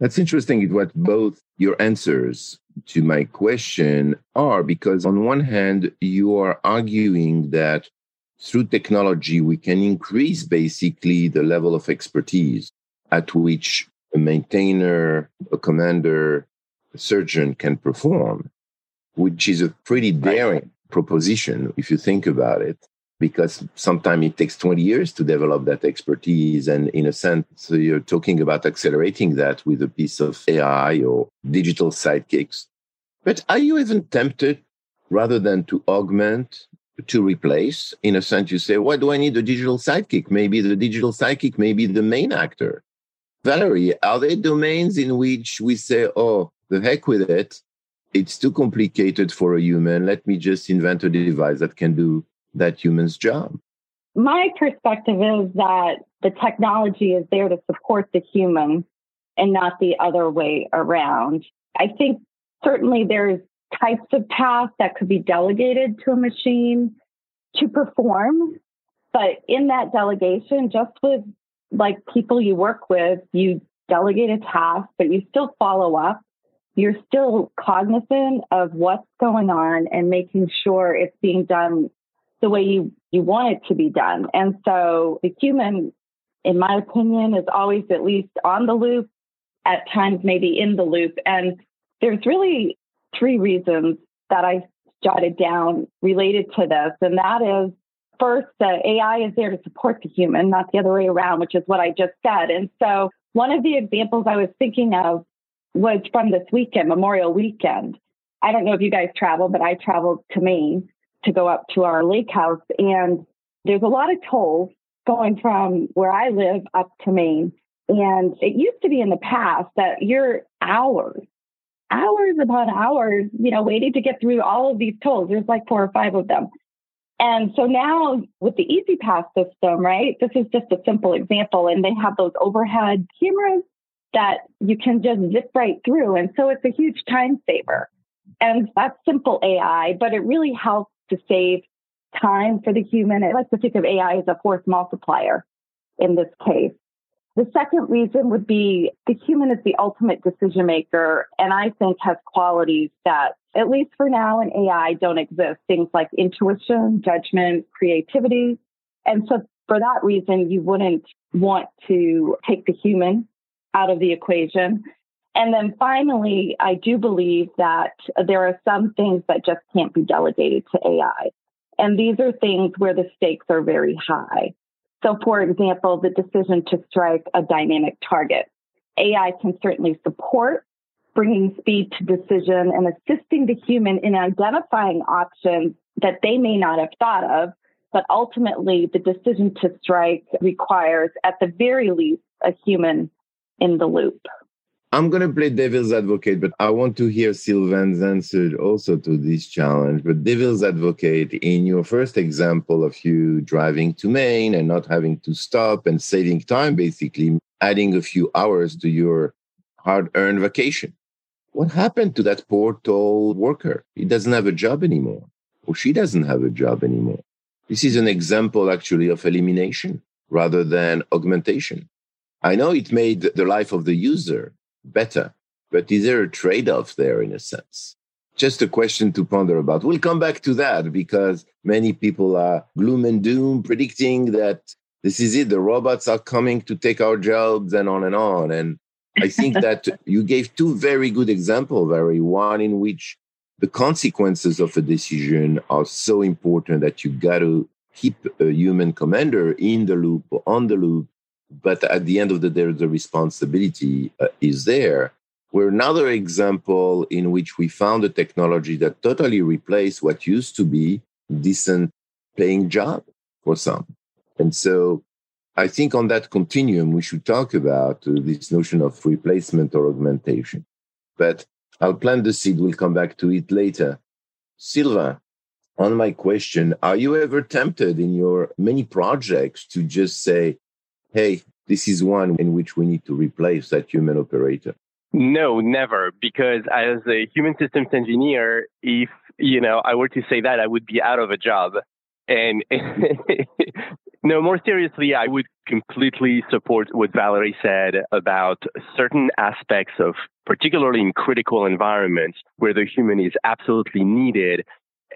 That's interesting what both your answers to my question are, because on one hand, you are arguing that through technology, we can increase basically the level of expertise at which a maintainer, a commander, a surgeon can perform, which is a pretty daring proposition if you think about it because sometimes it takes 20 years to develop that expertise. And in a sense, you're talking about accelerating that with a piece of AI or digital sidekicks. But are you even tempted rather than to augment, to replace? In a sense, you say, why do I need a digital sidekick? Maybe the digital sidekick may be the main actor. Valerie, are there domains in which we say, oh, the heck with it? It's too complicated for a human. Let me just invent a device that can do that human's job? My perspective is that the technology is there to support the human and not the other way around. I think certainly there's types of tasks that could be delegated to a machine to perform. But in that delegation, just with like people you work with, you delegate a task, but you still follow up. You're still cognizant of what's going on and making sure it's being done the way you, you want it to be done. And so the human, in my opinion, is always at least on the loop, at times maybe in the loop. And there's really three reasons that I jotted down related to this. And that is first, AI is there to support the human, not the other way around, which is what I just said. And so one of the examples I was thinking of was from this weekend, Memorial Weekend. I don't know if you guys travel, but I traveled to Maine to go up to our lake house. And there's a lot of tolls going from where I live up to Maine. And it used to be in the past that you're hours, hours upon hours, you know, waiting to get through all of these tolls. There's like four or five of them. And so now with the E-ZPass system, right? This is just a simple example. And they have those overhead cameras that you can just zip right through. And so it's a huge time saver. And that's simple AI, but it really helps to save time for the human. I like to think of AI as a force multiplier in this case. The second reason would be the human is the ultimate decision maker, and I think has qualities that, at least for now in AI, don't exist. Things like intuition, judgment, creativity. And so, for that reason, you wouldn't want to take the human out of the equation. And then finally, I do believe that there are some things that just can't be delegated to AI. And these are things where the stakes are very high. So, for example, the decision to strike a dynamic target. AI can certainly support bringing speed to decision and assisting the human in identifying options that they may not have thought of. But ultimately, the decision to strike requires, at the very least, a human in the loop. I'm going to play devil's advocate, but I want to hear Sylvain's answer also to this challenge. But devil's advocate, in your first example of you driving to Maine and not having to stop and saving time, basically adding a few hours to your hard earned vacation. What happened to that poor toll worker? He doesn't have a job anymore, or she doesn't have a job anymore. This is an example actually of elimination rather than augmentation. I know it made the life of the user better. But is there a trade off there in a sense? Just a question to ponder about. We'll come back to that because many people are gloom and doom, predicting that this is it. The robots are coming to take our jobs and on and on. And I think that you gave two very good examples, very one in which the consequences of a decision are so important that you got to keep a human commander in the loop or on the loop but at the end of the day, the responsibility uh, is there. We're another example in which we found a technology that totally replaced what used to be decent paying job for some. And so I think on that continuum, we should talk about uh, this notion of replacement or augmentation. But I'll plant the seed. We'll come back to it later. Sylvain, on my question, are you ever tempted in your many projects to just say, hey, this is one in which we need to replace that human operator? No, never. Because as a human systems engineer, if you know I were to say that, I would be out of a job. And No, more seriously, I would completely support what Valerie said about certain aspects of, particularly in critical environments where the human is absolutely needed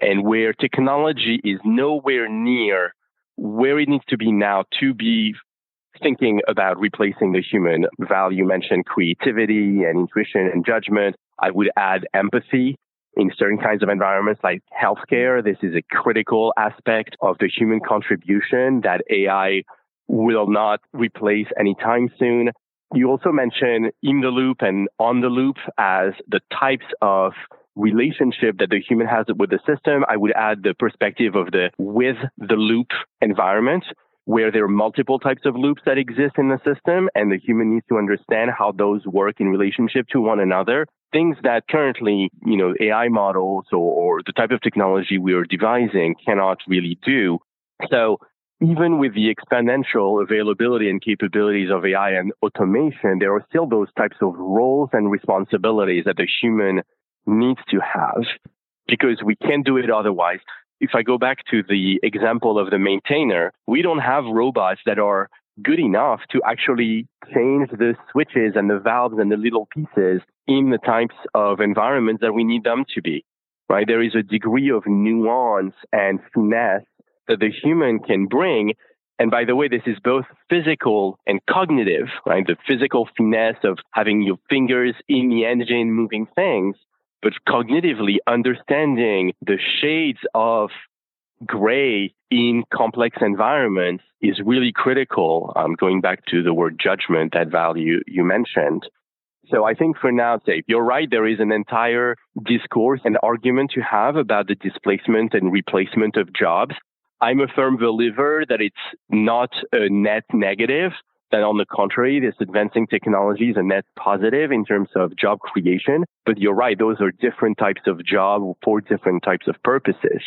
and where technology is nowhere near where it needs to be now to be thinking about replacing the human. Valerie you mentioned creativity and intuition and judgment. I would add empathy in certain kinds of environments like healthcare. This is a critical aspect of the human contribution that AI will not replace anytime soon. You also mentioned in the loop and on the loop as the types of relationship that the human has with the system. I would add the perspective of the with the loop environment where there are multiple types of loops that exist in the system and the human needs to understand how those work in relationship to one another. Things that currently, you know, AI models or, or the type of technology we are devising cannot really do. So even with the exponential availability and capabilities of AI and automation, there are still those types of roles and responsibilities that the human needs to have because we can't do it otherwise if I go back to the example of the maintainer, we don't have robots that are good enough to actually change the switches and the valves and the little pieces in the types of environments that we need them to be. Right? There is a degree of nuance and finesse that the human can bring. And by the way, this is both physical and cognitive, right? The physical finesse of having your fingers in the engine moving things but cognitively understanding the shades of gray in complex environments is really critical. Um, going back to the word judgment, that Valerie you mentioned. So I think for now, Dave, you're right. There is an entire discourse and argument to have about the displacement and replacement of jobs. I'm a firm believer that it's not a net negative that on the contrary, this advancing technology is a net positive in terms of job creation. But you're right, those are different types of job for different types of purposes.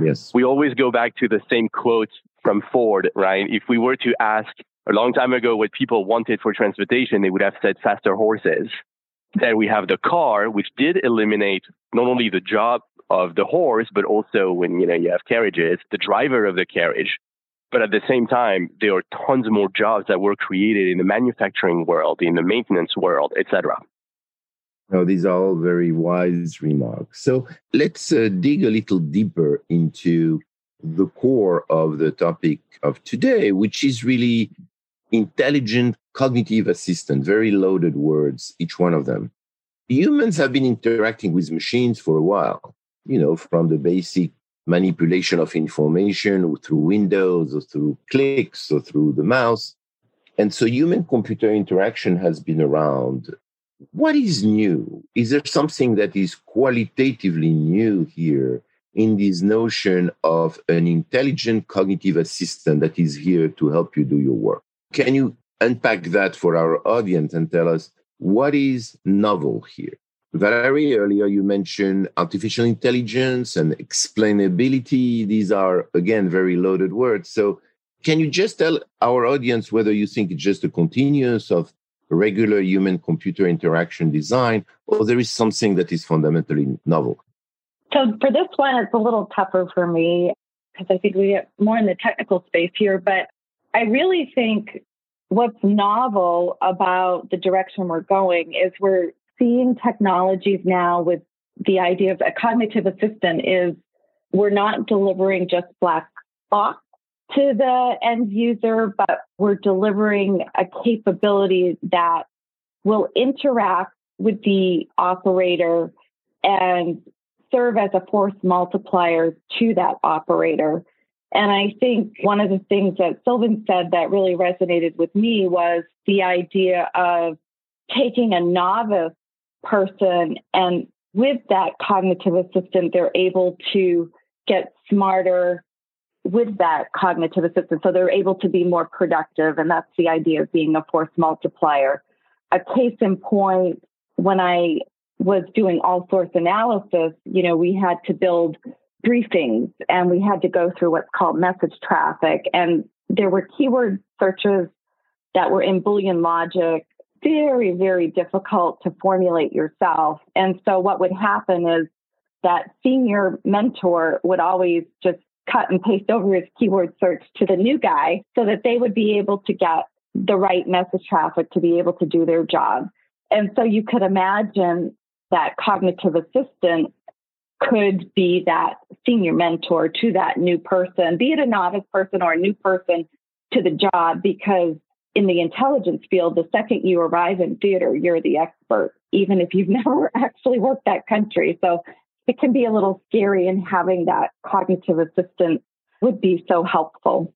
Yes. We always go back to the same quote from Ford, right? If we were to ask a long time ago what people wanted for transportation, they would have said faster horses. Then we have the car, which did eliminate not only the job of the horse, but also when you know you have carriages, the driver of the carriage. But at the same time, there are tons more jobs that were created in the manufacturing world, in the maintenance world, etc. No, these are all very wise remarks. So let's uh, dig a little deeper into the core of the topic of today, which is really intelligent cognitive assistant, very loaded words, each one of them. Humans have been interacting with machines for a while, you know, from the basic manipulation of information through windows or through clicks or through the mouse. And so human computer interaction has been around. What is new? Is there something that is qualitatively new here in this notion of an intelligent cognitive assistant that is here to help you do your work? Can you unpack that for our audience and tell us what is novel here? Valerie, earlier you mentioned artificial intelligence and explainability. These are, again, very loaded words. So, can you just tell our audience whether you think it's just a continuous of regular human computer interaction design or there is something that is fundamentally novel? So, for this one, it's a little tougher for me because I think we get more in the technical space here. But I really think what's novel about the direction we're going is we're seeing technologies now with the idea of a cognitive assistant is we're not delivering just black box to the end user, but we're delivering a capability that will interact with the operator and serve as a force multiplier to that operator. And I think one of the things that Sylvain said that really resonated with me was the idea of taking a novice person. And with that cognitive assistant, they're able to get smarter with that cognitive assistant. So they're able to be more productive. And that's the idea of being a force multiplier. A case in point, when I was doing all source analysis, you know, we had to build briefings and we had to go through what's called message traffic. And there were keyword searches that were in Boolean logic very, very difficult to formulate yourself. And so what would happen is that senior mentor would always just cut and paste over his keyword search to the new guy so that they would be able to get the right message traffic to be able to do their job. And so you could imagine that cognitive assistant could be that senior mentor to that new person, be it a novice person or a new person to the job, because in the intelligence field, the second you arrive in theater, you're the expert, even if you've never actually worked that country. So it can be a little scary, and having that cognitive assistance would be so helpful.